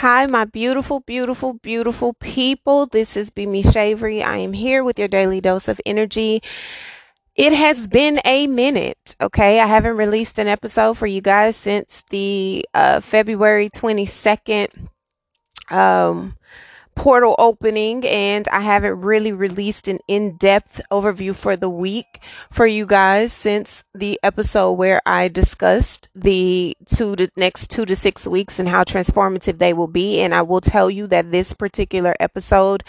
Hi, my beautiful, beautiful, beautiful people. This is Bimi Shavery. I am here with your daily dose of energy. It has been a minute, okay? I haven't released an episode for you guys since the uh, February 22nd um, portal opening and I haven't really released an in-depth overview for the week for you guys since the episode where I discussed the two to next 2 to 6 weeks and how transformative they will be. And I will tell you that this particular episode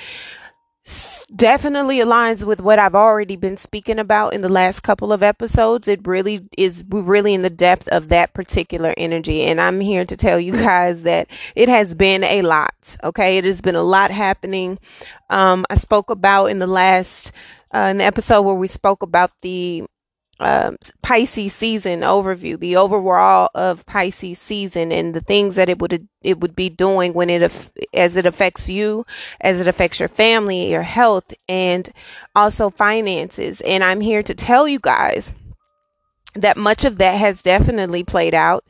definitely aligns with what I've already been speaking about in the last couple of episodes. It really is really in the depth of that particular energy. And I'm here to tell you guys that it has been a lot. Okay. It has been a lot happening. Um, I spoke about in the last, uh, in the episode where we spoke about the um, Pisces season overview, the overall of Pisces season, and the things that it would it would be doing when it as it affects you, as it affects your family, your health, and also finances. And I'm here to tell you guys that much of that has definitely played out.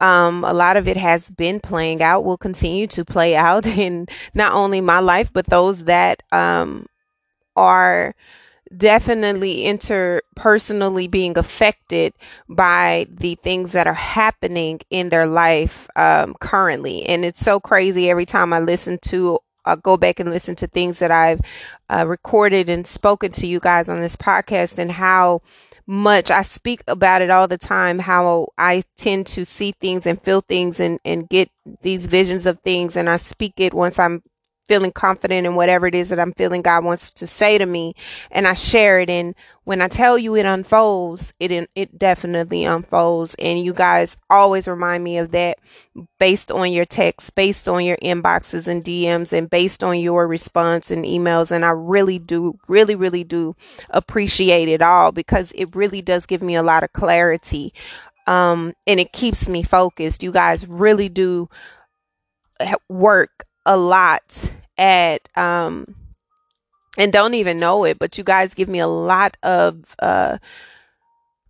Um, a lot of it has been playing out, will continue to play out in not only my life, but those that um, are definitely interpersonally being affected by the things that are happening in their life um, currently. And it's so crazy every time I listen to, I go back and listen to things that I've uh, recorded and spoken to you guys on this podcast and how much I speak about it all the time how I tend to see things and feel things and, and get these visions of things and I speak it once I'm feeling confident in whatever it is that I'm feeling God wants to say to me and I share it. And when I tell you it unfolds it it definitely unfolds. And you guys always remind me of that based on your texts based on your inboxes and DMs and based on your response and emails. And I really do really really do appreciate it all because it really does give me a lot of clarity um and it keeps me focused. You guys really do work a lot at um and don't even know it, but you guys give me a lot of uh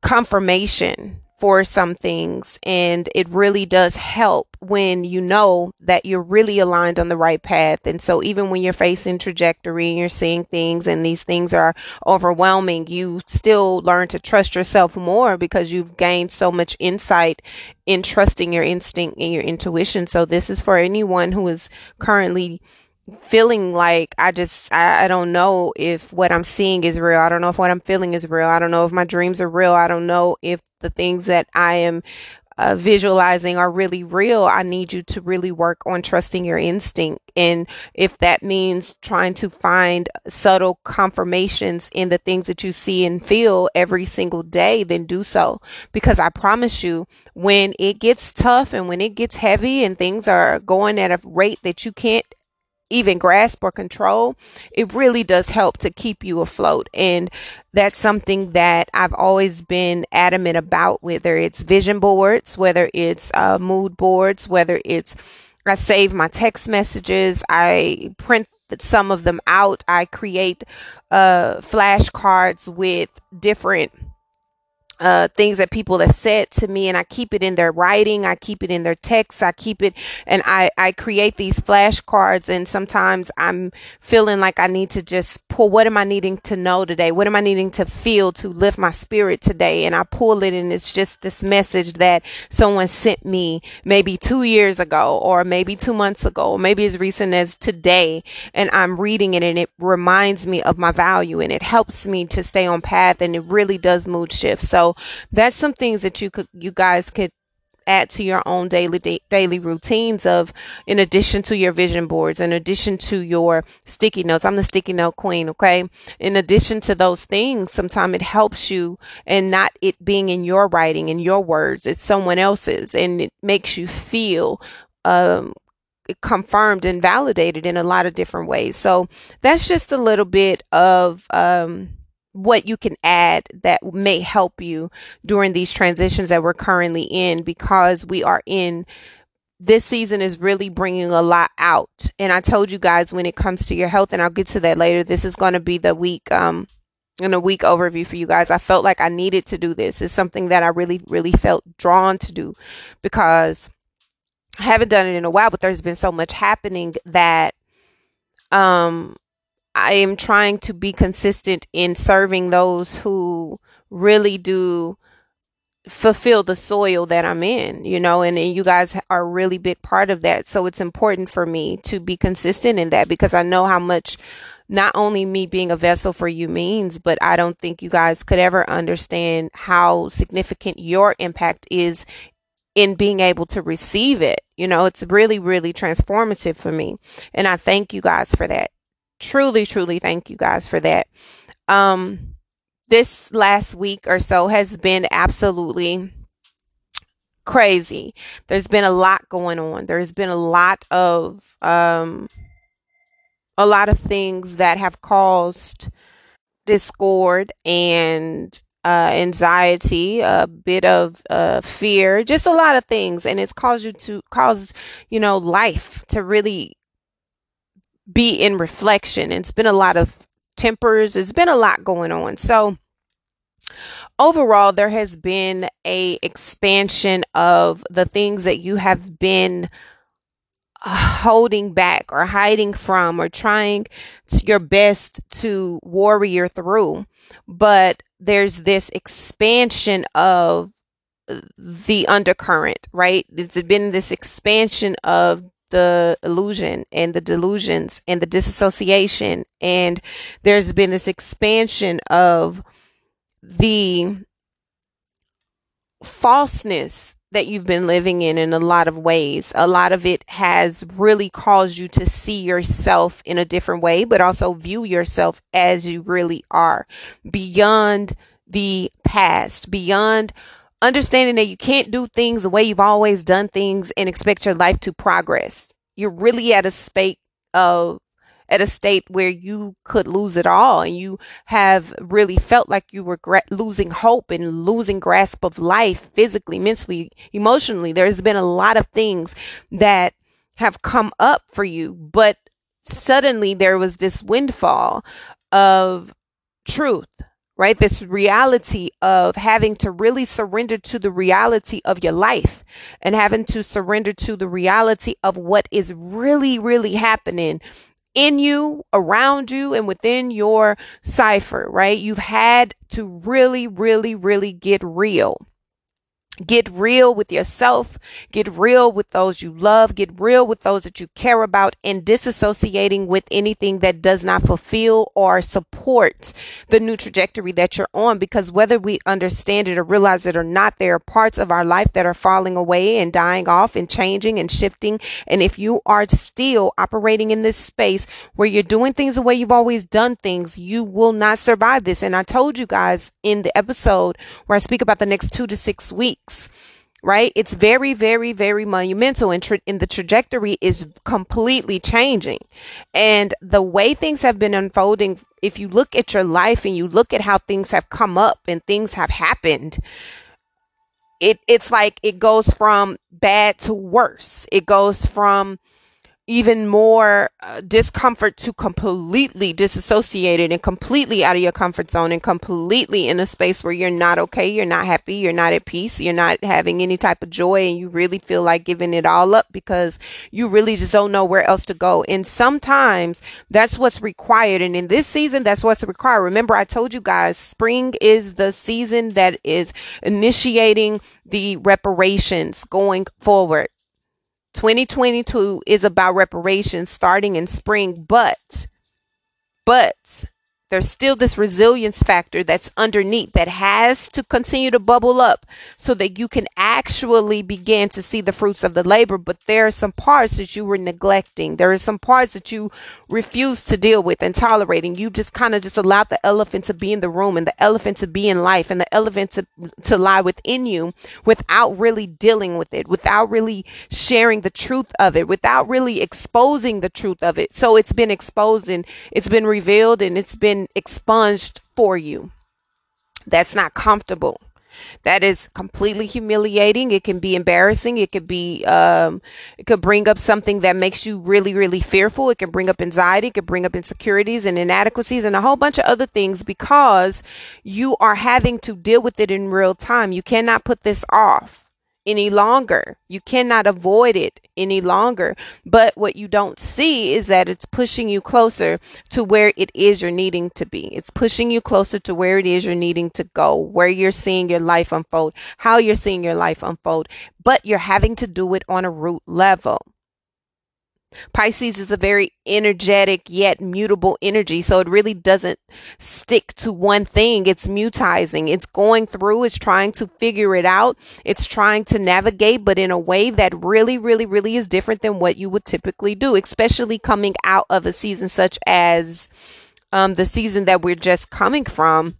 confirmation for some things and it really does help when you know that you're really aligned on the right path. And so even when you're facing trajectory and you're seeing things and these things are overwhelming you still learn to trust yourself more because you've gained so much insight in trusting your instinct and your intuition. So this is for anyone who is currently feeling like I just I, I don't know if what I'm seeing is real. I don't know if what I'm feeling is real. I don't know if my dreams are real. I don't know if the things that I am uh, visualizing are really real. I need you to really work on trusting your instinct. And if that means trying to find subtle confirmations in the things that you see and feel every single day, then do so. Because I promise you, when it gets tough and when it gets heavy and things are going at a rate that you can't even grasp or control, it really does help to keep you afloat. And that's something that I've always been adamant about, whether it's vision boards, whether it's uh, mood boards, whether it's I save my text messages, I print some of them out, I create uh, flashcards with different uh, things that people have said to me and I keep it in their writing. I keep it in their text. I keep it and I, I create these flashcards and sometimes I'm feeling like I need to just pull what am I needing to know today? What am I needing to feel to lift my spirit today? And I pull it and it's just this message that someone sent me maybe two years ago or maybe two months ago or maybe as recent as today. And I'm reading it and it reminds me of my value and it helps me to stay on path and it really does mood shift. So that's some things that you could you guys could add to your own daily da- daily routines of in addition to your vision boards in addition to your sticky notes. I'm the sticky note queen okay? In addition to those things sometimes it helps you and not it being in your writing in your words it's someone else's and it makes you feel um confirmed and validated in a lot of different ways. So that's just a little bit of um what you can add that may help you during these transitions that we're currently in because we are in this season is really bringing a lot out. And i told you guys when it comes to your health and i'll get to that later this is going to be the week um in a week overview for you guys. I felt like i needed to do this. It's something that i really really felt drawn to do because I haven't done it in a while, but there's been so much happening that um I am trying to be consistent in serving those who really do fulfill the soil that I'm in, you know, and, and you guys are a really big part of that. So it's important for me to be consistent in that because I know how much not only me being a vessel for you means, but I don't think you guys could ever understand how significant your impact is in being able to receive it. You know, it's really, really transformative for me. And I thank you guys for that. Truly, truly thank you guys for that. Um, this last week or so has been absolutely crazy. There's been a lot going on. There's been a lot of um a lot of things that have caused discord and uh, anxiety, a bit of uh, fear, just a lot of things, and it's caused you to cause you know life to really be in reflection. It's been a lot of tempers. It's been a lot going on. So overall, there has been a expansion of the things that you have been uh, holding back or hiding from or trying your best to warrior through. But there's this expansion of uh, the undercurrent, right? There's been this expansion of the illusion and the delusions and the disassociation. And there's been this expansion of the falseness that you've been living in in a lot of ways. A lot of it has really caused you to see yourself in a different way, but also view yourself as you really are beyond the past, beyond understanding that you can't do things the way you've always done things and expect your life to progress. You're really at a state of at a state where you could lose it all and you have really felt like you were gra- losing hope and losing grasp of life physically, mentally, emotionally. There's been a lot of things that have come up for you, but suddenly there was this windfall of truth right? This reality of having to really surrender to the reality of your life and having to surrender to the reality of what is really, really happening in you, around you, and within your cipher, right? You've had to really, really, really get real. Get real with yourself. Get real with those you love. Get real with those that you care about and disassociating with anything that does not fulfill or support the new trajectory that you're on. Because whether we understand it or realize it or not, there are parts of our life that are falling away and dying off and changing and shifting. And if you are still operating in this space where you're doing things the way you've always done things, you will not survive this. And I told you guys in the episode where I speak about the next two to six weeks weeks right? It's very, very, very monumental, and, tra- and the trajectory is completely changing. And the way things have been unfolding, if you look at your life and you look at how things have come up and things have happened, it it's like it goes from bad to worse. It goes from even more uh, discomfort to completely disassociated and completely out of your comfort zone and completely in a space where you're not okay, you're not happy, you're not at peace, you're not having any type of joy, and you really feel like giving it all up because you really just don't know where else to go. And sometimes that's what's required. And in this season, that's what's required. Remember, I told you guys, spring is the season that is initiating the reparations going forward. 2022 is about reparations starting in spring, but, but there's still this resilience factor that's underneath that has to continue to bubble up so that you can actually begin to see the fruits of the labor. But there are some parts that you were neglecting. There are some parts that you refused to deal with and tolerating. You just kind of just allowed the elephant to be in the room and the elephant to be in life and the elephant to, to lie within you without really dealing with it, without really sharing the truth of it, without really exposing the truth of it. So it's been exposed and it's been revealed and it's been expunged for you. That's not comfortable. That is completely humiliating. It can be embarrassing. It could be, um, it could bring up something that makes you really, really fearful. It can bring up anxiety. It can bring up insecurities and inadequacies and a whole bunch of other things because you are having to deal with it in real time. You cannot put this off. Any longer. You cannot avoid it any longer. But what you don't see is that it's pushing you closer to where it is you're needing to be. It's pushing you closer to where it is you're needing to go, where you're seeing your life unfold, how you're seeing your life unfold. But you're having to do it on a root level. Pisces is a very energetic yet mutable energy. So it really doesn't stick to one thing. It's mutizing. It's going through. It's trying to figure it out. It's trying to navigate, but in a way that really, really, really is different than what you would typically do, especially coming out of a season such as um, the season that we're just coming from,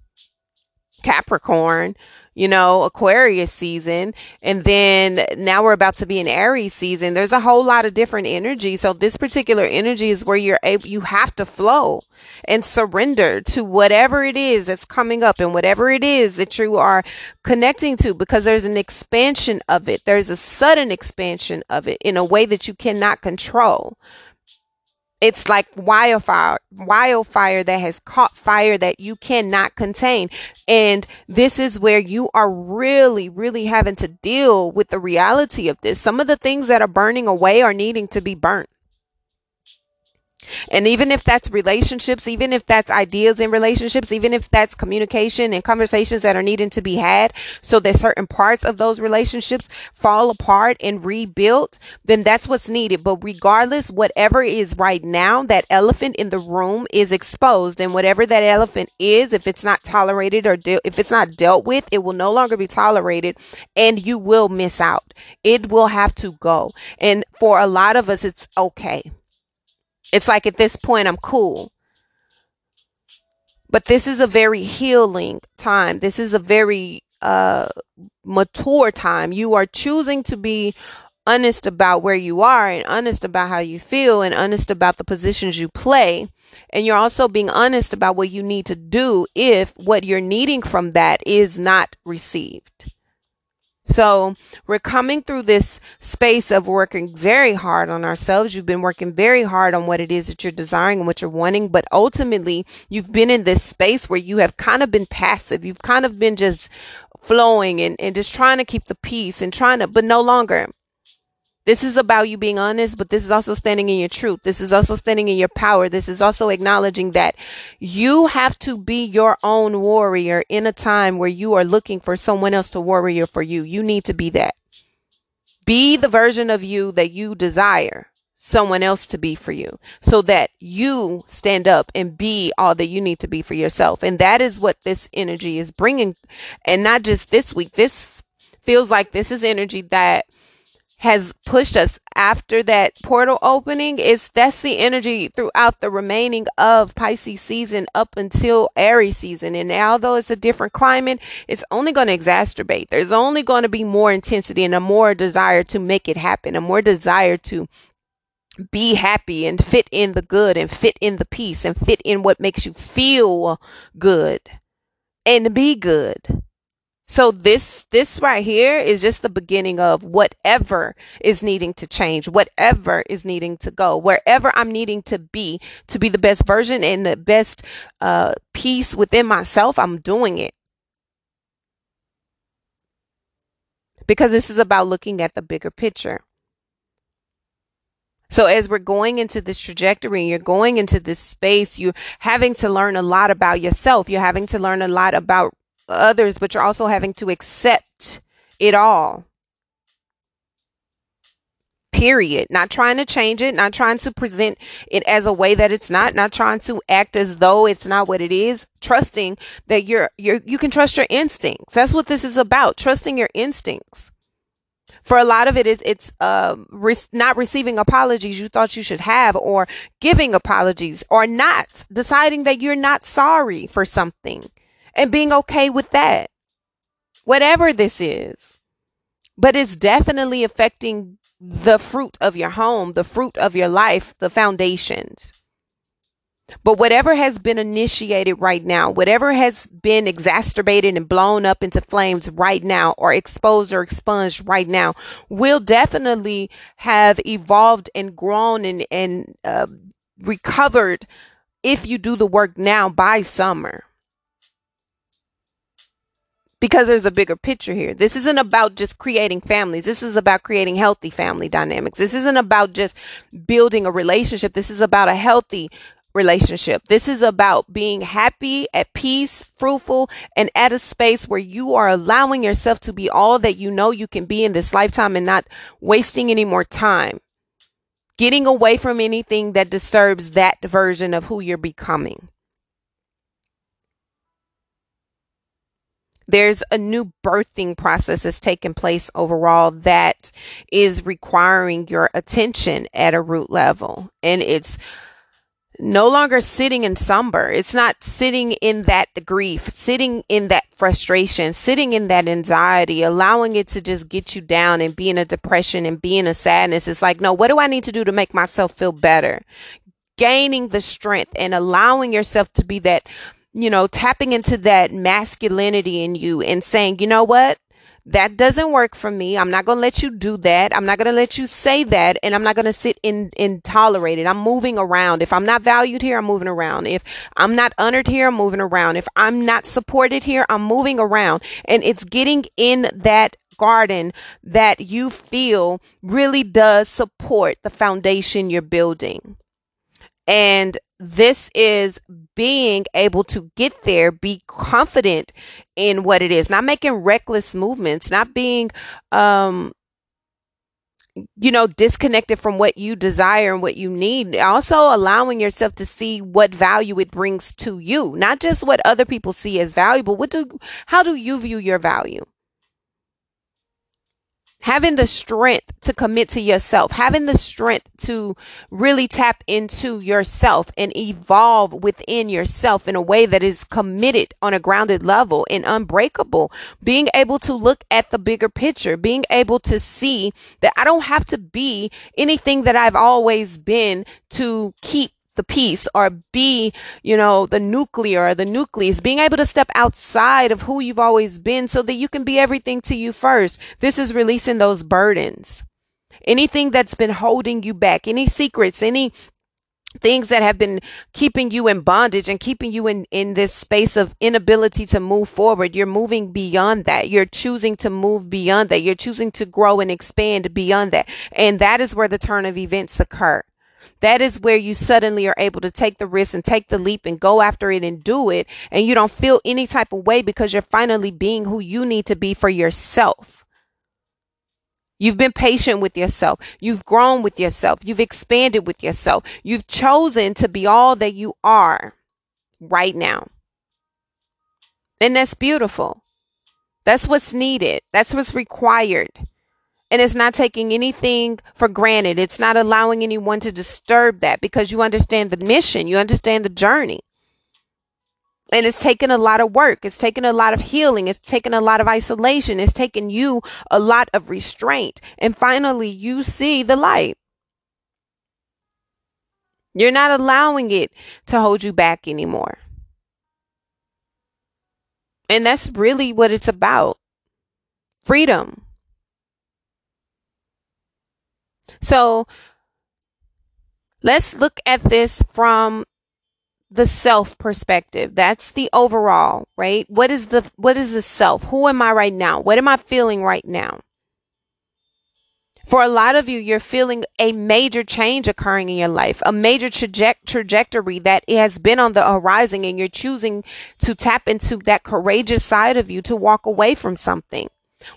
Capricorn you know, Aquarius season. And then now we're about to be in Aries season. There's a whole lot of different energy. So this particular energy is where you're able, you have to flow and surrender to whatever it is that's coming up and whatever it is that you are connecting to because there's an expansion of it. There's a sudden expansion of it in a way that you cannot control it's like wildfire wildfire that has caught fire that you cannot contain. And this is where you are really really having to deal with the reality of this. Some of the things that are burning away are needing to be burnt and even if that's relationships, even if that's ideas in relationships, even if that's communication and conversations that are needing to be had so that certain parts of those relationships fall apart and rebuilt, then that's what's needed. But regardless, whatever is right now, that elephant in the room is exposed. And whatever that elephant is, if it's not tolerated or de- if it's not dealt with, it will no longer be tolerated and you will miss out. It will have to go. And for a lot of us, it's okay it's like at this point, I'm cool. But this is a very healing time. This is a very uh, mature time. You are choosing to be honest about where you are and honest about how you feel and honest about the positions you play. And you're also being honest about what you need to do if what you're needing from that is not received. So we're coming through this space of working very hard on ourselves. You've been working very hard on what it is that you're desiring and what you're wanting, but ultimately you've been in this space where you have kind of been passive. You've kind of been just flowing and, and just trying to keep the peace and trying to, but no longer. This is about you being honest, but this is also standing in your truth. This is also standing in your power. This is also acknowledging that you have to be your own warrior in a time where you are looking for someone else to warrior for you. You need to be that. Be the version of you that you desire someone else to be for you so that you stand up and be all that you need to be for yourself. And that is what this energy is bringing. And not just this week. This feels like this is energy that has pushed us after that portal opening is that's the energy throughout the remaining of Pisces season up until Aries season. And although it's a different climate, it's only going to exacerbate. There's only going to be more intensity and a more desire to make it happen, a more desire to be happy and fit in the good and fit in the peace and fit in what makes you feel good and be good. So this this right here is just the beginning of whatever is needing to change, whatever is needing to go, wherever I'm needing to be to be the best version and the best uh, peace within myself. I'm doing it because this is about looking at the bigger picture. So as we're going into this trajectory, and you're going into this space, you're having to learn a lot about yourself. You're having to learn a lot about others, but you're also having to accept it all. Period. Not trying to change it, not trying to present it as a way that it's not, not trying to act as though it's not what it is. Trusting that you're you're you can trust your instincts. That's what this is about. Trusting your instincts for a lot of it is it's uh, re- not receiving apologies you thought you should have or giving apologies or not deciding that you're not sorry for something and being okay with that. Whatever this is. But it's definitely affecting the fruit of your home, the fruit of your life, the foundations. But whatever has been initiated right now, whatever has been exacerbated and blown up into flames right now, or exposed or expunged right now, will definitely have evolved and grown and, and uh, recovered if you do the work now by summer. Because there's a bigger picture here. This isn't about just creating families. This is about creating healthy family dynamics. This isn't about just building a relationship. This is about a healthy relationship. This is about being happy, at peace, fruitful, and at a space where you are allowing yourself to be all that you know you can be in this lifetime and not wasting any more time. Getting away from anything that disturbs that version of who you're becoming. There's a new birthing process that's taking place overall that is requiring your attention at a root level. And it's no longer sitting in somber. It's not sitting in that grief, sitting in that frustration, sitting in that anxiety, allowing it to just get you down and be in a depression and be in a sadness. It's like, no, what do I need to do to make myself feel better? Gaining the strength and allowing yourself to be that you know, tapping into that masculinity in you and saying, you know what? That doesn't work for me. I'm not going to let you do that. I'm not going to let you say that. And I'm not going to sit in, in tolerate it. I'm moving around. If I'm not valued here, I'm moving around. If I'm not honored here, I'm moving around. If I'm not supported here, I'm moving around. And it's getting in that garden that you feel really does support the foundation you're building. And this is being able to get there, be confident in what it is, not making reckless movements, not being, um, you know, disconnected from what you desire and what you need. Also allowing yourself to see what value it brings to you, not just what other people see as valuable. What do, how do you view your value? Having the strength to commit to yourself, having the strength to really tap into yourself and evolve within yourself in a way that is committed on a grounded level and unbreakable, being able to look at the bigger picture, being able to see that I don't have to be anything that I've always been to keep the peace or be, you know, the nuclear the nucleus, being able to step outside of who you've always been so that you can be everything to you first. This is releasing those burdens. Anything that's been holding you back, any secrets, any things that have been keeping you in bondage and keeping you in in this space of inability to move forward you're moving beyond that you're choosing to move beyond that you're choosing to grow and expand beyond that and that is where the turn of events occur that is where you suddenly are able to take the risk and take the leap and go after it and do it. And you don't feel any type of way because you're finally being who you need to be for yourself. You've been patient with yourself. You've grown with yourself. You've expanded with yourself. You've chosen to be all that you are right now. And that's beautiful. That's what's needed. That's what's required and it's not taking anything for granted. It's not allowing anyone to disturb that because you understand the mission, you understand the journey. And it's taken a lot of work. It's taken a lot of healing. It's taken a lot of isolation. It's taken you a lot of restraint. And finally, you see the light. You're not allowing it to hold you back anymore. And that's really what it's about freedom. So let's look at this from the self perspective. That's the overall, right? What is the what is the self? Who am I right now? What am I feeling right now? For a lot of you, you're feeling a major change occurring in your life, a major traje- trajectory that has been on the horizon, and you're choosing to tap into that courageous side of you to walk away from something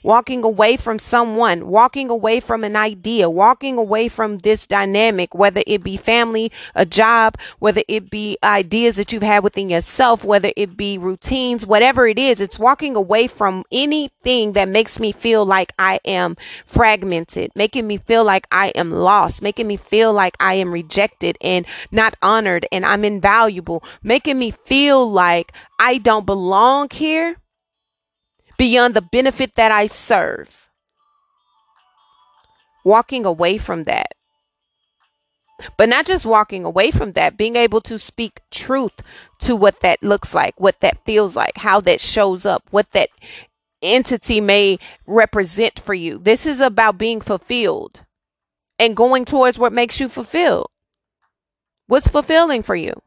walking away from someone, walking away from an idea, walking away from this dynamic, whether it be family, a job, whether it be ideas that you've had within yourself, whether it be routines, whatever it is, it's walking away from anything that makes me feel like I am fragmented, making me feel like I am lost, making me feel like I am rejected and not honored and I'm invaluable, making me feel like I don't belong here beyond the benefit that I serve. Walking away from that. But not just walking away from that, being able to speak truth to what that looks like, what that feels like, how that shows up, what that entity may represent for you. This is about being fulfilled and going towards what makes you fulfilled. What's fulfilling for you?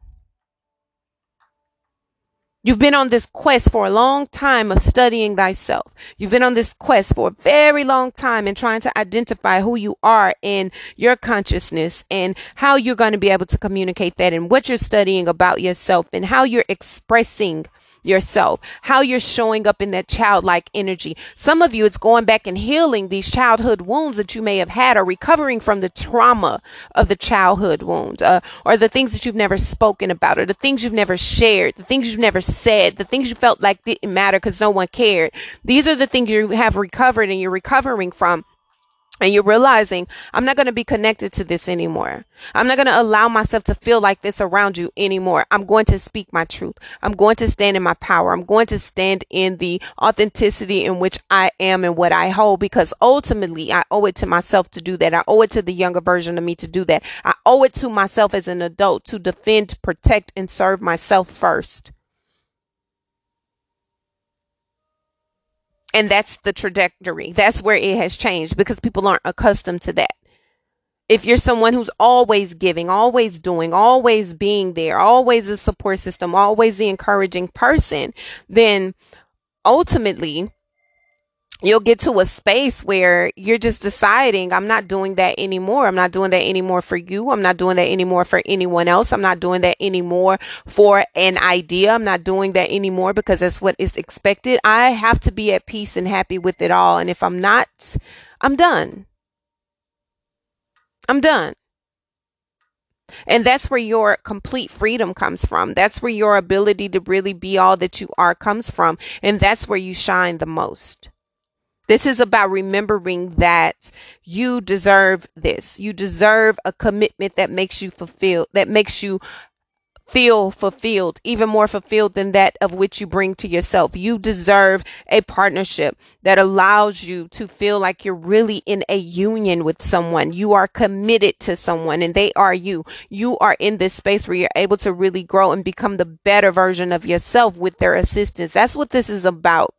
You've been on this quest for a long time of studying thyself. You've been on this quest for a very long time and trying to identify who you are in your consciousness and how you're going to be able to communicate that and what you're studying about yourself and how you're expressing yourself, how you're showing up in that childlike energy. Some of you, it's going back and healing these childhood wounds that you may have had or recovering from the trauma of the childhood wound uh, or the things that you've never spoken about or the things you've never shared, the things you've never said, the things you felt like didn't matter because no one cared. These are the things you have recovered and you're recovering from and you're realizing I'm not going to be connected to this anymore. I'm not going to allow myself to feel like this around you anymore. I'm going to speak my truth. I'm going to stand in my power. I'm going to stand in the authenticity in which I am and what I hold because ultimately I owe it to myself to do that. I owe it to the younger version of me to do that. I owe it to myself as an adult to defend, protect, and serve myself first. And that's the trajectory. That's where it has changed because people aren't accustomed to that. If you're someone who's always giving, always doing, always being there, always a support system, always the encouraging person, then ultimately you'll get to a space where you're just deciding I'm not doing that anymore. I'm not doing that anymore for you. I'm not doing that anymore for anyone else. I'm not doing that anymore for an idea. I'm not doing that anymore because that's what is expected. I have to be at peace and happy with it all. And if I'm not, I'm done. I'm done. And that's where your complete freedom comes from. That's where your ability to really be all that you are comes from. And that's where you shine the most. This is about remembering that you deserve this. You deserve a commitment that makes you fulfilled, that makes you feel fulfilled, even more fulfilled than that of which you bring to yourself. You deserve a partnership that allows you to feel like you're really in a union with someone. You are committed to someone and they are you. You are in this space where you're able to really grow and become the better version of yourself with their assistance. That's what this is about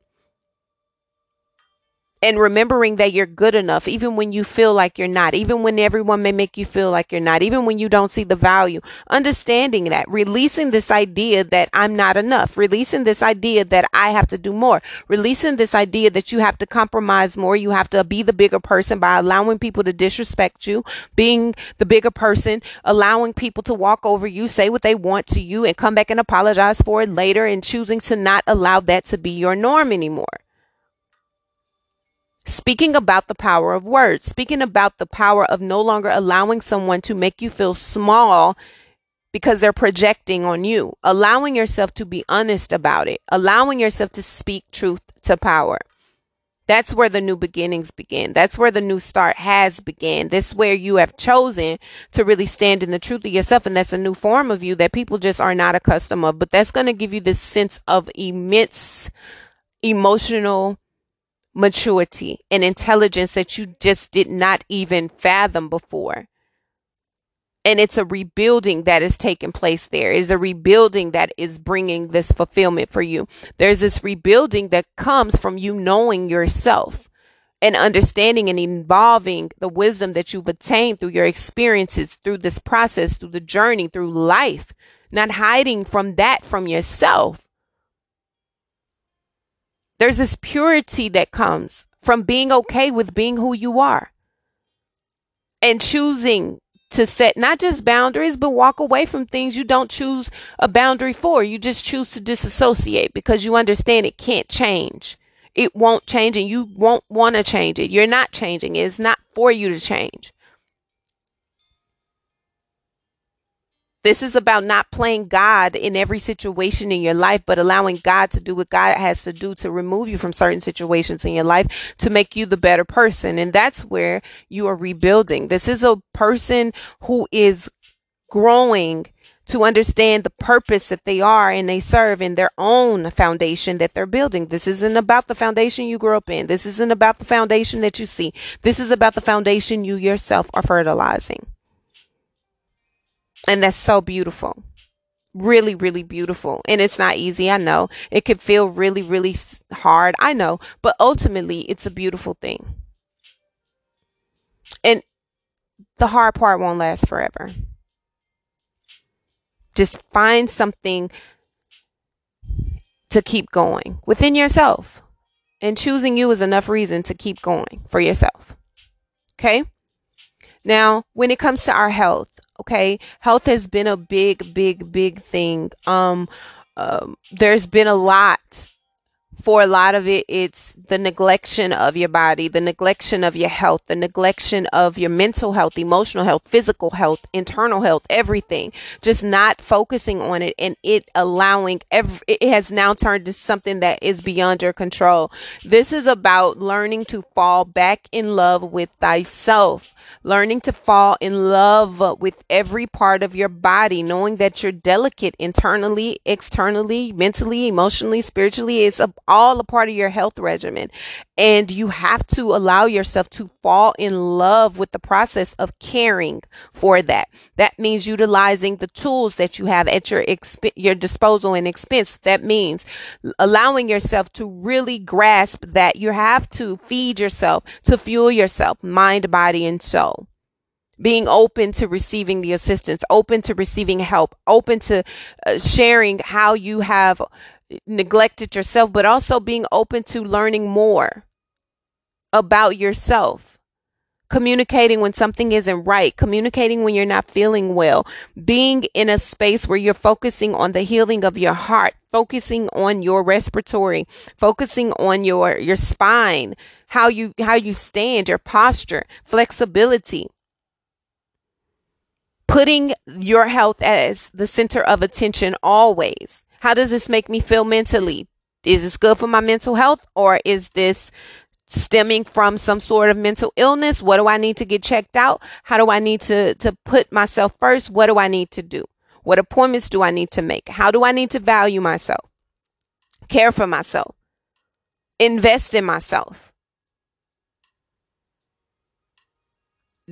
and remembering that you're good enough, even when you feel like you're not, even when everyone may make you feel like you're not, even when you don't see the value, understanding that, releasing this idea that I'm not enough, releasing this idea that I have to do more, releasing this idea that you have to compromise more, you have to be the bigger person by allowing people to disrespect you, being the bigger person, allowing people to walk over you, say what they want to you, and come back and apologize for it later, and choosing to not allow that to be your norm anymore speaking about the power of words, speaking about the power of no longer allowing someone to make you feel small because they're projecting on you, allowing yourself to be honest about it, allowing yourself to speak truth to power. That's where the new beginnings begin. That's where the new start has begun. This is where you have chosen to really stand in the truth of yourself. And that's a new form of you that people just are not accustomed of. But that's going to give you this sense of immense emotional maturity and intelligence that you just did not even fathom before. And it's a rebuilding that is taking place there. It is a rebuilding that is bringing this fulfillment for you. There's this rebuilding that comes from you knowing yourself and understanding and involving the wisdom that you've attained through your experiences, through this process, through the journey, through life, not hiding from that from yourself there's this purity that comes from being okay with being who you are and choosing to set not just boundaries, but walk away from things you don't choose a boundary for. You just choose to disassociate because you understand it can't change. It won't change and you won't want to change it. You're not changing. it. It's not for you to change. This is about not playing God in every situation in your life, but allowing God to do what God has to do to remove you from certain situations in your life to make you the better person. And that's where you are rebuilding. This is a person who is growing to understand the purpose that they are and they serve in their own foundation that they're building. This isn't about the foundation you grew up in. This isn't about the foundation that you see. This is about the foundation you yourself are fertilizing. And that's so beautiful. Really, really beautiful. And it's not easy. I know it can feel really, really hard. I know, but ultimately, it's a beautiful thing. And the hard part won't last forever. Just find something to keep going within yourself. And choosing you is enough reason to keep going for yourself. Okay? Now, when it comes to our health, okay, health has been a big, big, big thing. Um, um there's been a lot for a lot of it, it's the neglection of your body, the neglection of your health, the neglection of your mental health, emotional health, physical health, internal health, everything. Just not focusing on it and it allowing every, it has now turned to something that is beyond your control. This is about learning to fall back in love with thyself learning to fall in love with every part of your body, knowing that you're delicate internally, externally, mentally, emotionally, spiritually. It's a, all a part of your health regimen. And you have to allow yourself to fall in love with the process of caring for that. That means utilizing the tools that you have at your exp- your disposal and expense. That means allowing yourself to really grasp that you have to feed yourself, to fuel yourself, mind, body, and soul being open to receiving the assistance, open to receiving help, open to uh, sharing how you have neglected yourself, but also being open to learning more about yourself. Communicating when something isn't right, communicating when you're not feeling well, being in a space where you're focusing on the healing of your heart, focusing on your respiratory, focusing on your, your spine, how you, how you stand, your posture, flexibility putting your health as the center of attention always. How does this make me feel mentally? Is this good for my mental health or is this stemming from some sort of mental illness? What do I need to get checked out? How do I need to, to put myself first? What do I need to do? What appointments do I need to make? How do I need to value myself? Care for myself? Invest in myself?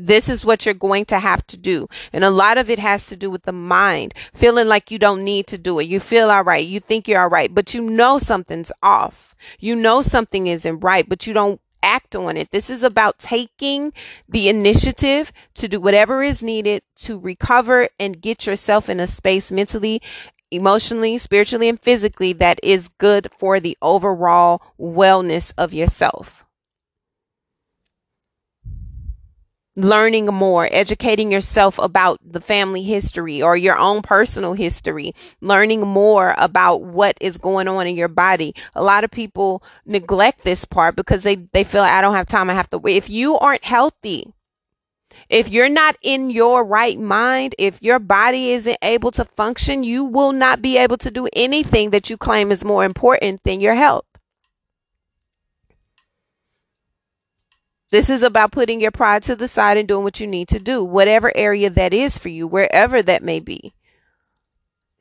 This is what you're going to have to do. And a lot of it has to do with the mind, feeling like you don't need to do it. You feel all right. You think you're all right, but you know something's off. You know something isn't right, but you don't act on it. This is about taking the initiative to do whatever is needed to recover and get yourself in a space mentally emotionally, spiritually, and physically that is good for the overall wellness of yourself. Learning more, educating yourself about the family history or your own personal history, learning more about what is going on in your body. A lot of people neglect this part because they, they feel I don't have time. I have to wait. If you aren't healthy, if you're not in your right mind, if your body isn't able to function, you will not be able to do anything that you claim is more important than your health. This is about putting your pride to the side and doing what you need to do, whatever area that is for you, wherever that may be.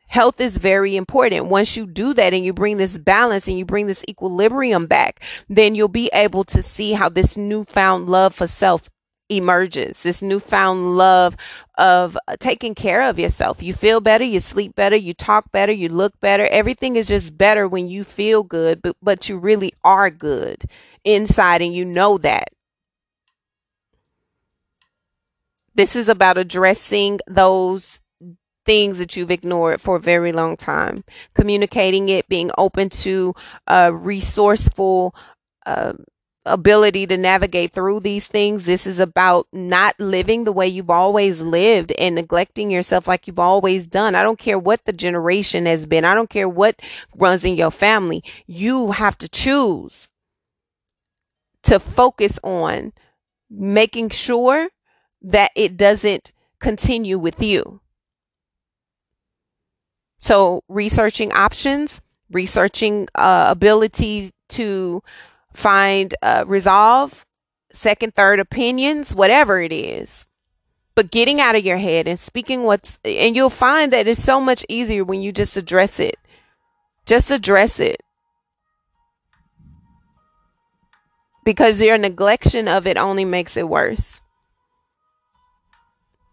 Health is very important. Once you do that and you bring this balance and you bring this equilibrium back, then you'll be able to see how this newfound love for self emerges. This newfound love of taking care of yourself. You feel better, you sleep better, you talk better, you look better. Everything is just better when you feel good, but, but you really are good inside and you know that. This is about addressing those things that you've ignored for a very long time, communicating it, being open to a resourceful uh, ability to navigate through these things. This is about not living the way you've always lived and neglecting yourself like you've always done. I don't care what the generation has been. I don't care what runs in your family. You have to choose to focus on making sure that it doesn't continue with you. So, researching options, researching uh, abilities to find uh, resolve, second, third opinions, whatever it is. But getting out of your head and speaking what's, and you'll find that it's so much easier when you just address it. Just address it. Because your neglection of it only makes it worse.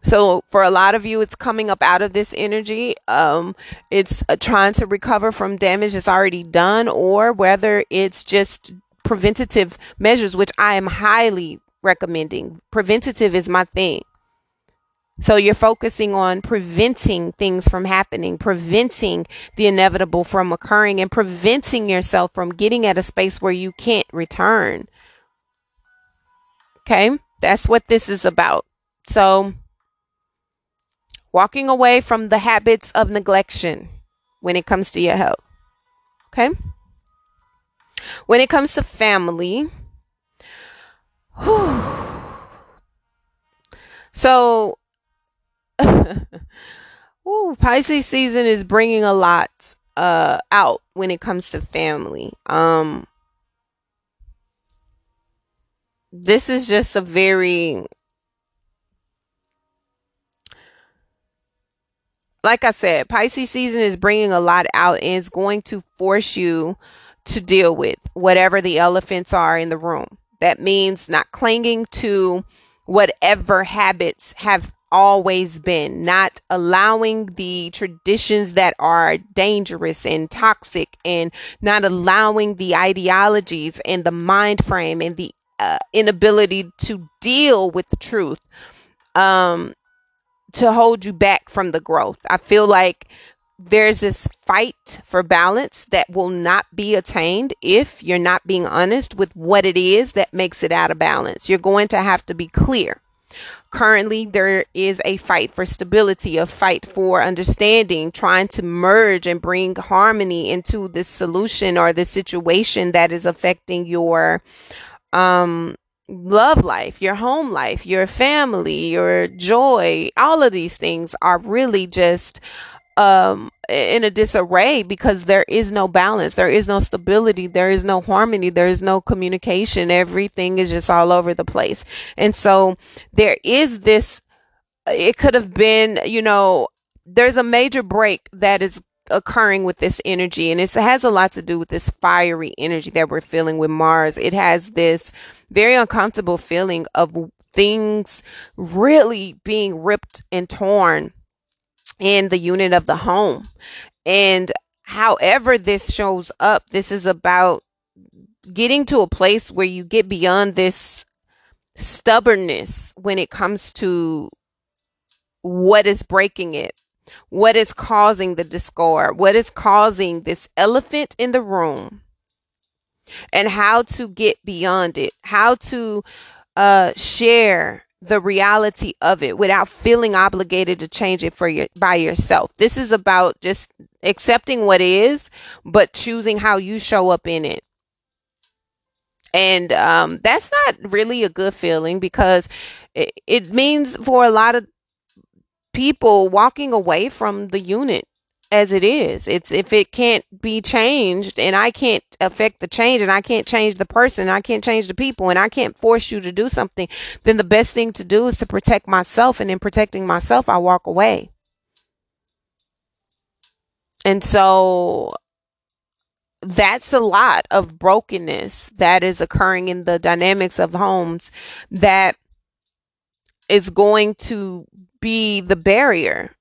So for a lot of you, it's coming up out of this energy. Um, it's uh, trying to recover from damage that's already done, or whether it's just preventative measures, which I am highly recommending. Preventative is my thing. So you're focusing on preventing things from happening, preventing the inevitable from occurring, and preventing yourself from getting at a space where you can't return. Okay, that's what this is about. So, walking away from the habits of neglection when it comes to your health. Okay, when it comes to family, whew, so Ooh, Pisces season is bringing a lot uh out when it comes to family. Um this is just a very like I said, Pisces season is bringing a lot out and it's going to force you to deal with whatever the elephants are in the room. That means not clinging to whatever habits have always been, not allowing the traditions that are dangerous and toxic, and not allowing the ideologies and the mind frame and the uh, inability to deal with the truth um, to hold you back from the growth. I feel like there's this fight for balance that will not be attained if you're not being honest with what it is that makes it out of balance. You're going to have to be clear Currently, there is a fight for stability, a fight for understanding, trying to merge and bring harmony into this solution or the situation that is affecting your um, love life, your home life, your family, your joy. All of these things are really just um in a disarray because there is no balance there is no stability there is no harmony there is no communication everything is just all over the place and so there is this it could have been you know there's a major break that is occurring with this energy and it has a lot to do with this fiery energy that we're feeling with Mars it has this very uncomfortable feeling of things really being ripped and torn in the unit of the home. And however this shows up, this is about getting to a place where you get beyond this stubbornness when it comes to what is breaking it, what is causing the discord, what is causing this elephant in the room, and how to get beyond it, how to uh, share the reality of it without feeling obligated to change it for your by yourself. This is about just accepting what is, but choosing how you show up in it. And um, that's not really a good feeling because it, it means for a lot of people walking away from the unit as it is. It's if it can't be changed and I can't affect the change and I can't change the person, I can't change the people and I can't force you to do something, then the best thing to do is to protect myself and in protecting myself I walk away. And so that's a lot of brokenness that is occurring in the dynamics of homes that is going to be the barrier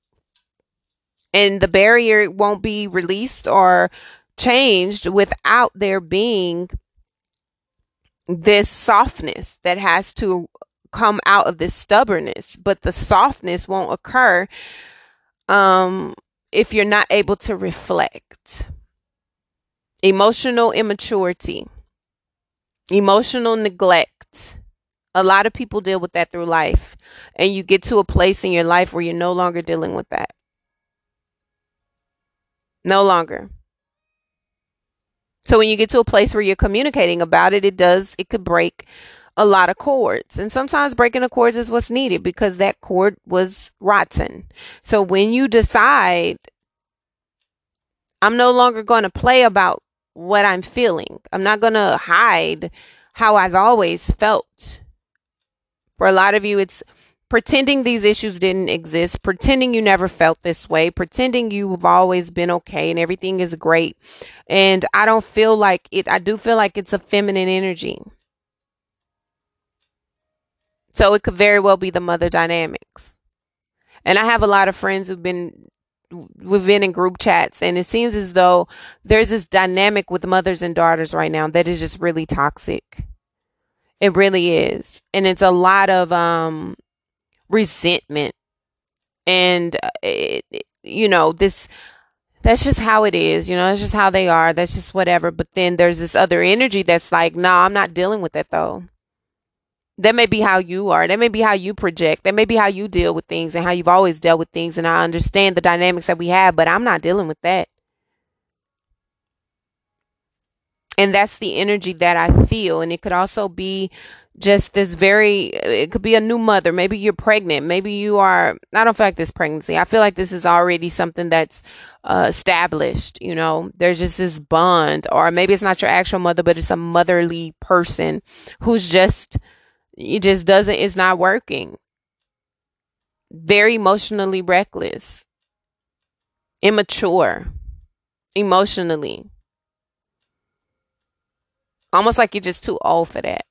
and the barrier won't be released or changed without there being this softness that has to come out of this stubbornness. But the softness won't occur um if you're not able to reflect. Emotional immaturity emotional neglect. A lot of people deal with that through life and you get to a place in your life where you're no longer dealing with that no longer. So when you get to a place where you're communicating about it, it does, it could break a lot of cords. And sometimes breaking the cords is what's needed because that cord was rotten. So when you decide, I'm no longer going to play about what I'm feeling, I'm not going to hide how I've always felt. For a lot of you, it's pretending these issues didn't exist, pretending you never felt this way, pretending you've always been okay and everything is great. And I don't feel like it, I do feel like it's a feminine energy. So it could very well be the mother dynamics. And I have a lot of friends who've been we've been in group chats and it seems as though there's this dynamic with mothers and daughters right now that is just really toxic. It really is. And it's a lot of um resentment And, uh, it, you know, this, that's just how it is. You know, it's just how they are. That's just whatever. But then there's this other energy that's like, no, nah, I'm not dealing with that though. That may be how you are. That may be how you project. That may be how you deal with things and how you've always dealt with things. And I understand the dynamics that we have, but I'm not dealing with that. And that's the energy that I feel. And it could also be just this very it could be a new mother. Maybe you're pregnant. Maybe you are i don't feel like this pregnancy. I feel like this is already something that's uh, established you know? There's just this bond or maybe it's not your actual mother but it's a motherly person who's just it just doesn't it's not working. Very emotionally reckless. Immature. Emotionally. Almost like you're just too old for that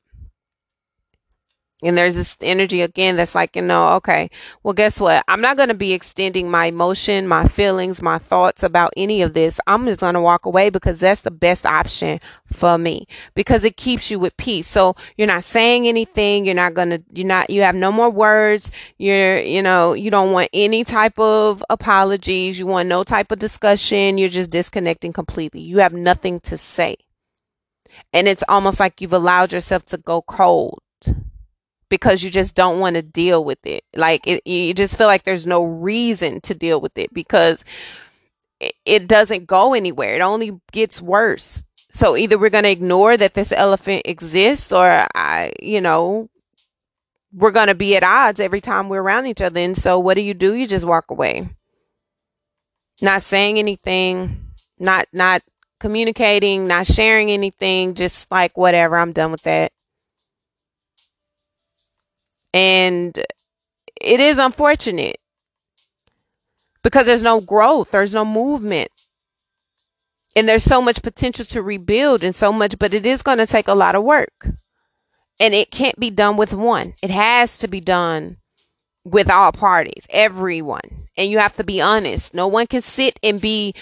and there's this energy again that's like, you know, okay, well, guess what? I'm not going to be extending my emotion, my feelings, my thoughts about any of this. I'm just going to walk away because that's the best option for me because it keeps you with peace. So you're not saying anything. You're not going to, you're not, you have no more words. You're, you know, you don't want any type of apologies. You want no type of discussion. You're just disconnecting completely. You have nothing to say. And it's almost like you've allowed yourself to go cold because you just don't want to deal with it. Like it, you just feel like there's no reason to deal with it because it, it doesn't go anywhere. It only gets worse. So either we're going to ignore that this elephant exists or I, you know, we're going to be at odds every time we're around each other. And so what do you do? You just walk away. Not saying anything, not not communicating, not sharing anything, just like whatever, I'm done with that. And it is unfortunate because there's no growth, there's no movement. And there's so much potential to rebuild and so much, but it is going to take a lot of work. And it can't be done with one. It has to be done with all parties, everyone and you have to be honest. No one can sit and be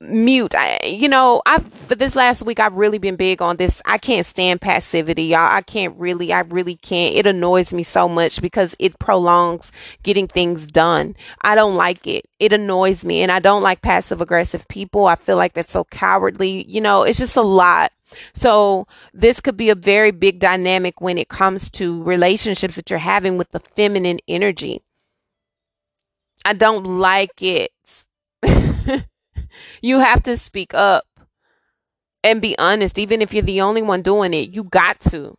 mute. I, you know, I for this last week I've really been big on this. I can't stand passivity, y'all. I can't really, I really can't. It annoys me so much because it prolongs getting things done. I don't like it. It annoys me, and I don't like passive aggressive people. I feel like that's so cowardly. You know, it's just a lot. So this could be a very big dynamic when it comes to relationships that you're having with the feminine energy. I don't like it. you have to speak up and be honest, even if you're the only one doing it. You got to,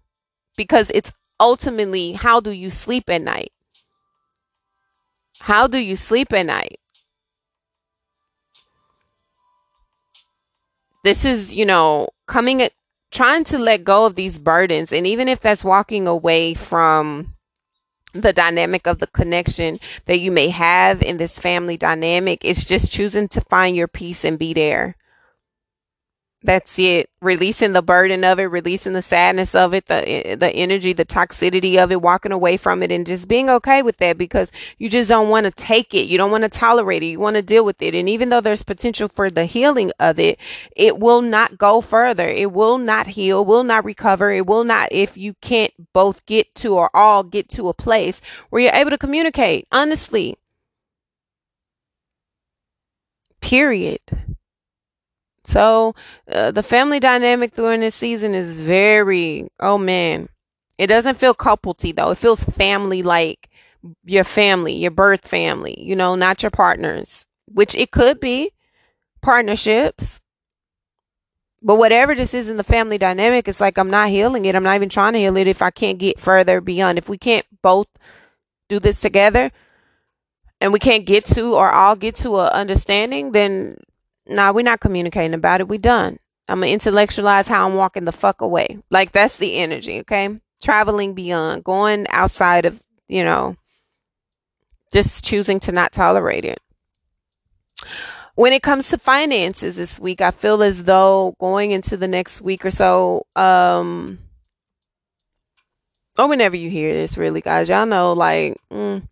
because it's ultimately how do you sleep at night? How do you sleep at night? This is, you know, coming at trying to let go of these burdens. And even if that's walking away from the dynamic of the connection that you may have in this family dynamic. It's just choosing to find your peace and be there. That's it. Releasing the burden of it, releasing the sadness of it, the the energy, the toxicity of it, walking away from it and just being okay with that because you just don't want to take it. You don't want to tolerate it. You want to deal with it. And even though there's potential for the healing of it, it will not go further. It will not heal, will not recover. It will not if you can't both get to or all get to a place where you're able to communicate honestly. Period. So uh, the family dynamic during this season is very, oh man, it doesn't feel couplety though. It feels family like your family, your birth family, you know, not your partners, which it could be partnerships. But whatever this is in the family dynamic, it's like I'm not healing it. I'm not even trying to heal it if I can't get further beyond. If we can't both do this together and we can't get to or all get to a understanding, then nah, we're not communicating about it. We done. I'm gonna intellectualize how I'm walking the fuck away. Like that's the energy, okay? Traveling beyond, going outside of, you know, just choosing to not tolerate it. When it comes to finances this week, I feel as though going into the next week or so, um, or whenever you hear this, really, guys, y'all know, like, mm,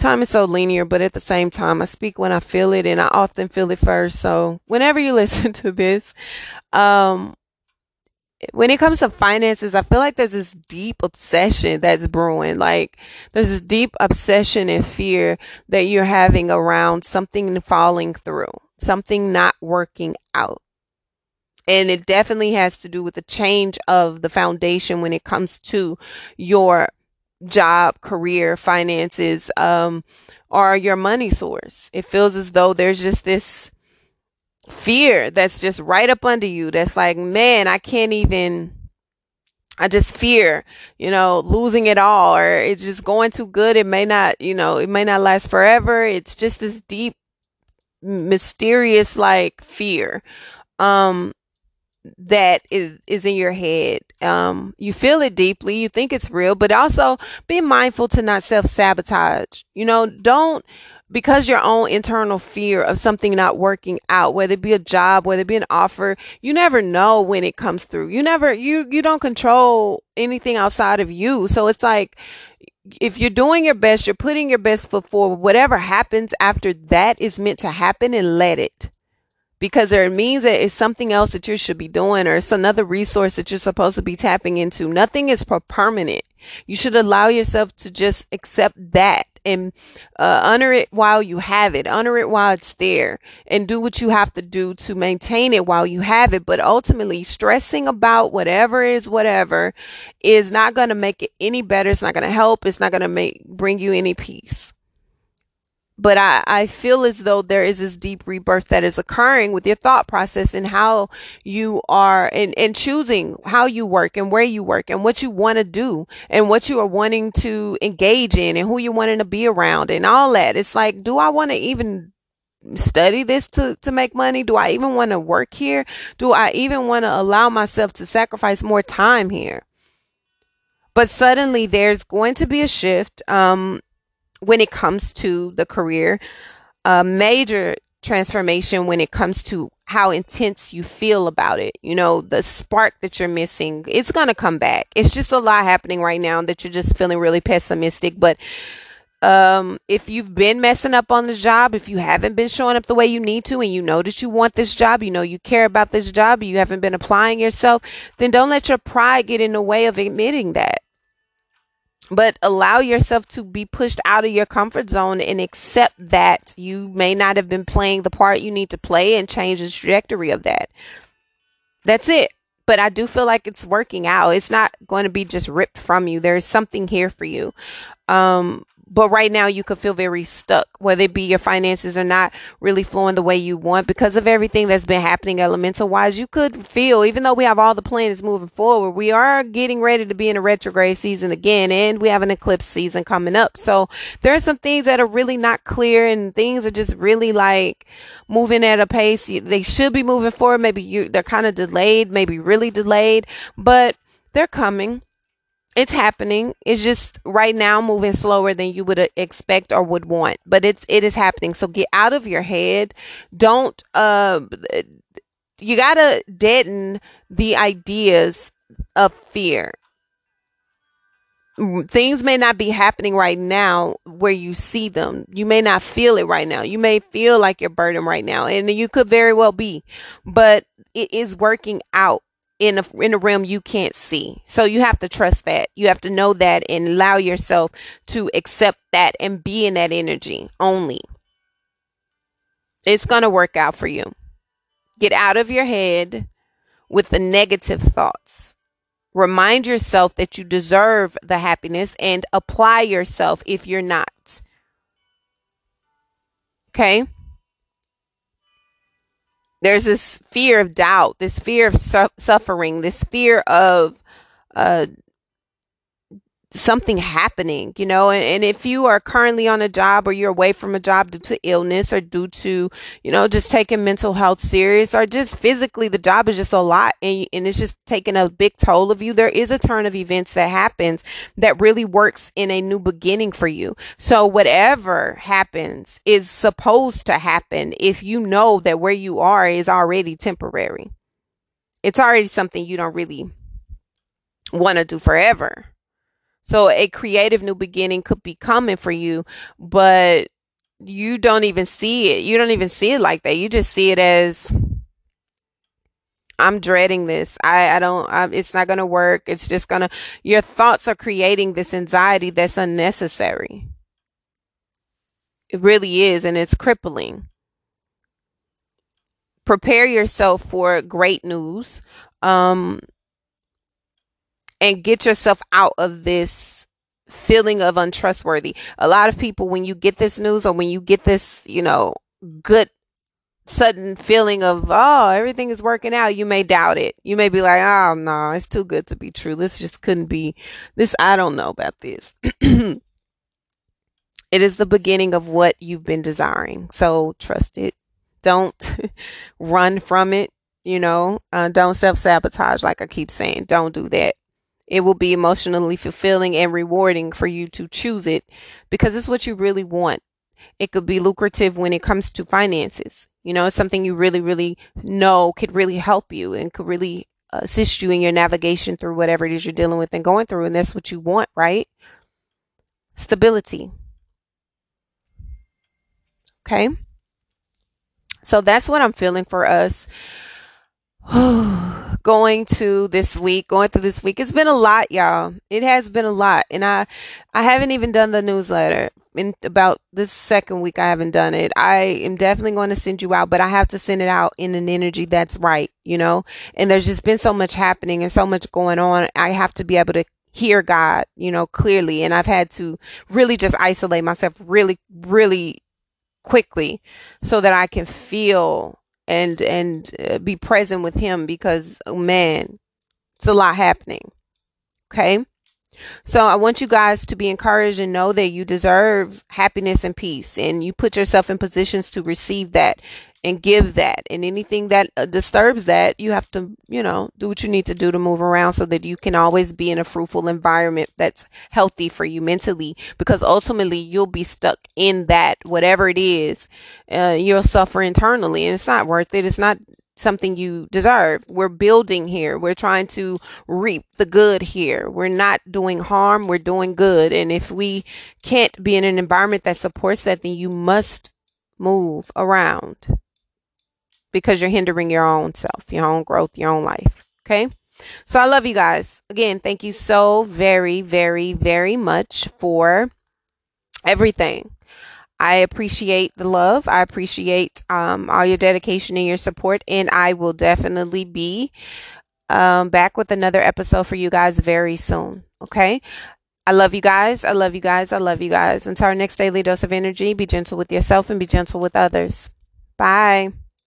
time is so linear, but at the same time, I speak when I feel it and I often feel it first. So whenever you listen to this, um, when it comes to finances, I feel like there's this deep obsession that's brewing. Like there's this deep obsession and fear that you're having around something falling through, something not working out. And it definitely has to do with the change of the foundation when it comes to your job, career, finances, um, or your money source. It feels as though there's just this fear that's just right up under you. That's like, man, I can't even, I just fear, you know, losing it all or it's just going too good. It may not, you know, it may not last forever. It's just this deep, mysterious like fear. Um, that is is in your head. Um, you feel it deeply, you think it's real, but also be mindful to not self sabotage. You know, don't because your own internal fear of something not working out, whether it be a job, whether it be an offer, you never know when it comes through. You never, you, you don't control anything outside of you. So it's like, if you're doing your best, you're putting your best foot forward, whatever happens after that is meant to happen and let it because it means that it's something else that you should be doing or it's another resource that you're supposed to be tapping into. Nothing is permanent. You should allow yourself to just accept that and uh, honor it while you have it, honor it while it's there, and do what you have to do to maintain it while you have it. But ultimately, stressing about whatever is whatever is not going to make it any better. It's not going to help. It's not going to make bring you any peace but I, I feel as though there is this deep rebirth that is occurring with your thought process and how you are and, and choosing how you work and where you work and what you want to do and what you are wanting to engage in and who you're wanting to be around and all that. It's like, do I want to even study this to, to make money? Do I even want to work here? Do I even want to allow myself to sacrifice more time here? But suddenly there's going to be a shift. Um, when it comes to the career, a major transformation when it comes to how intense you feel about it. You know, the spark that you're missing, it's going to come back. It's just a lot happening right now that you're just feeling really pessimistic. But um, if you've been messing up on the job, if you haven't been showing up the way you need to, and you know that you want this job, you know you care about this job, you haven't been applying yourself, then don't let your pride get in the way of admitting that but allow yourself to be pushed out of your comfort zone and accept that you may not have been playing the part you need to play and change the trajectory of that. That's it. But I do feel like it's working out. It's not going to be just ripped from you. There's something here for you. Um, but right now you could feel very stuck, whether it be your finances are not really flowing the way you want because of everything that's been happening elemental wise. You could feel, even though we have all the planets moving forward, we are getting ready to be in a retrograde season again, and we have an eclipse season coming up. So there are some things that are really not clear, and things are just really like moving at a pace. They should be moving forward. Maybe you they're kind of delayed, maybe really delayed, but they're coming it's happening. It's just right now moving slower than you would uh, expect or would want, but it's it is happening. So get out of your head. Don't uh you got to deaden the ideas of fear. Things may not be happening right now where you see them. You may not feel it right now. You may feel like you're burdened right now, and you could very well be, but it is working out in a in a realm you can't see. So you have to trust that. You have to know that and allow yourself to accept that and be in that energy only. It's going to work out for you. Get out of your head with the negative thoughts. Remind yourself that you deserve the happiness and apply yourself if you're not. Okay? There's this fear of doubt, this fear of su- suffering, this fear of uh, something happening, you know, and, and, if you are currently on a job or you're away from a job due to illness or due to, you know, just taking mental health serious or just physically the job is just a lot and, and it's just taking a big toll of you, there is a turn of events that happens that really works in a new beginning for you. So whatever happens is supposed to happen if you know that where you are is already temporary. It's already something you don't really want to do forever so a creative new beginning could be coming for you, but you don't even see it. You don't even see it like that. You just see it as I'm dreading this. I, I don't, I, it's not going to work. It's just going to, your thoughts are creating this anxiety that's unnecessary. It really is, and it's crippling. Prepare yourself for great news. Um, and get yourself out of this feeling of untrustworthy. A lot of people, when you get this news or when you get this, you know, good sudden feeling of oh everything is working out you may doubt it. You may be like oh no it's too good to be true. This just couldn't be. This i don't know about this. It is the beginning of what you've been desiring. So trust it. Don't run from it you know. Uh, don't self-sabotage like i keep saying. Don't do that it will be emotionally fulfilling and rewarding for you to choose it because it's what you really want it could be lucrative when it comes to finances you know, it's something you really, really know could really help you and could really assist you in your navigation through whatever it is you're dealing with and going through. And that's what you want, right? Stability. Okay. So that's what I'm feeling for us. going to this week, going through this week. It's been a lot, y'all. It has been a lot. And I I haven't even done the newsletter in about this second week I haven't done it. I am definitely going to send you out, but I have to send it out in an energy that's right, you know? And there's just been so much happening and so much going on. I have to be able to hear God, you know, clearly. And I've had to really just isolate myself really, really quickly so that I can feel and and uh, be present with him because oh man, it's a lot happening. Okay? So I want you guys to be encouraged and know that you deserve happiness and peace and you put yourself in positions to receive that and give that. And anything that uh, disturbs that, you have to, you know, do what you need to do to move around so that you can always be in a fruitful environment that's healthy for you mentally because ultimately you'll be stuck in that whatever it is. Uh, you'll suffer internally and it's not worth it. It's not something you deserve. We're building here. We're trying to reap the good here. We're not doing harm. We're doing good. And if we can't be in an environment that supports that, then you must move around because you're hindering your own self, your own growth, your own life. Okay. So I love you guys. Again, thank you so very, very, very much for everything. I appreciate the love. I appreciate um, all your dedication and your support. And I will definitely be um, back with another episode for you guys very soon. Okay. I love you guys. I love you guys. I love you guys. Until our next daily dose of energy, be gentle with yourself and be gentle with others. Bye.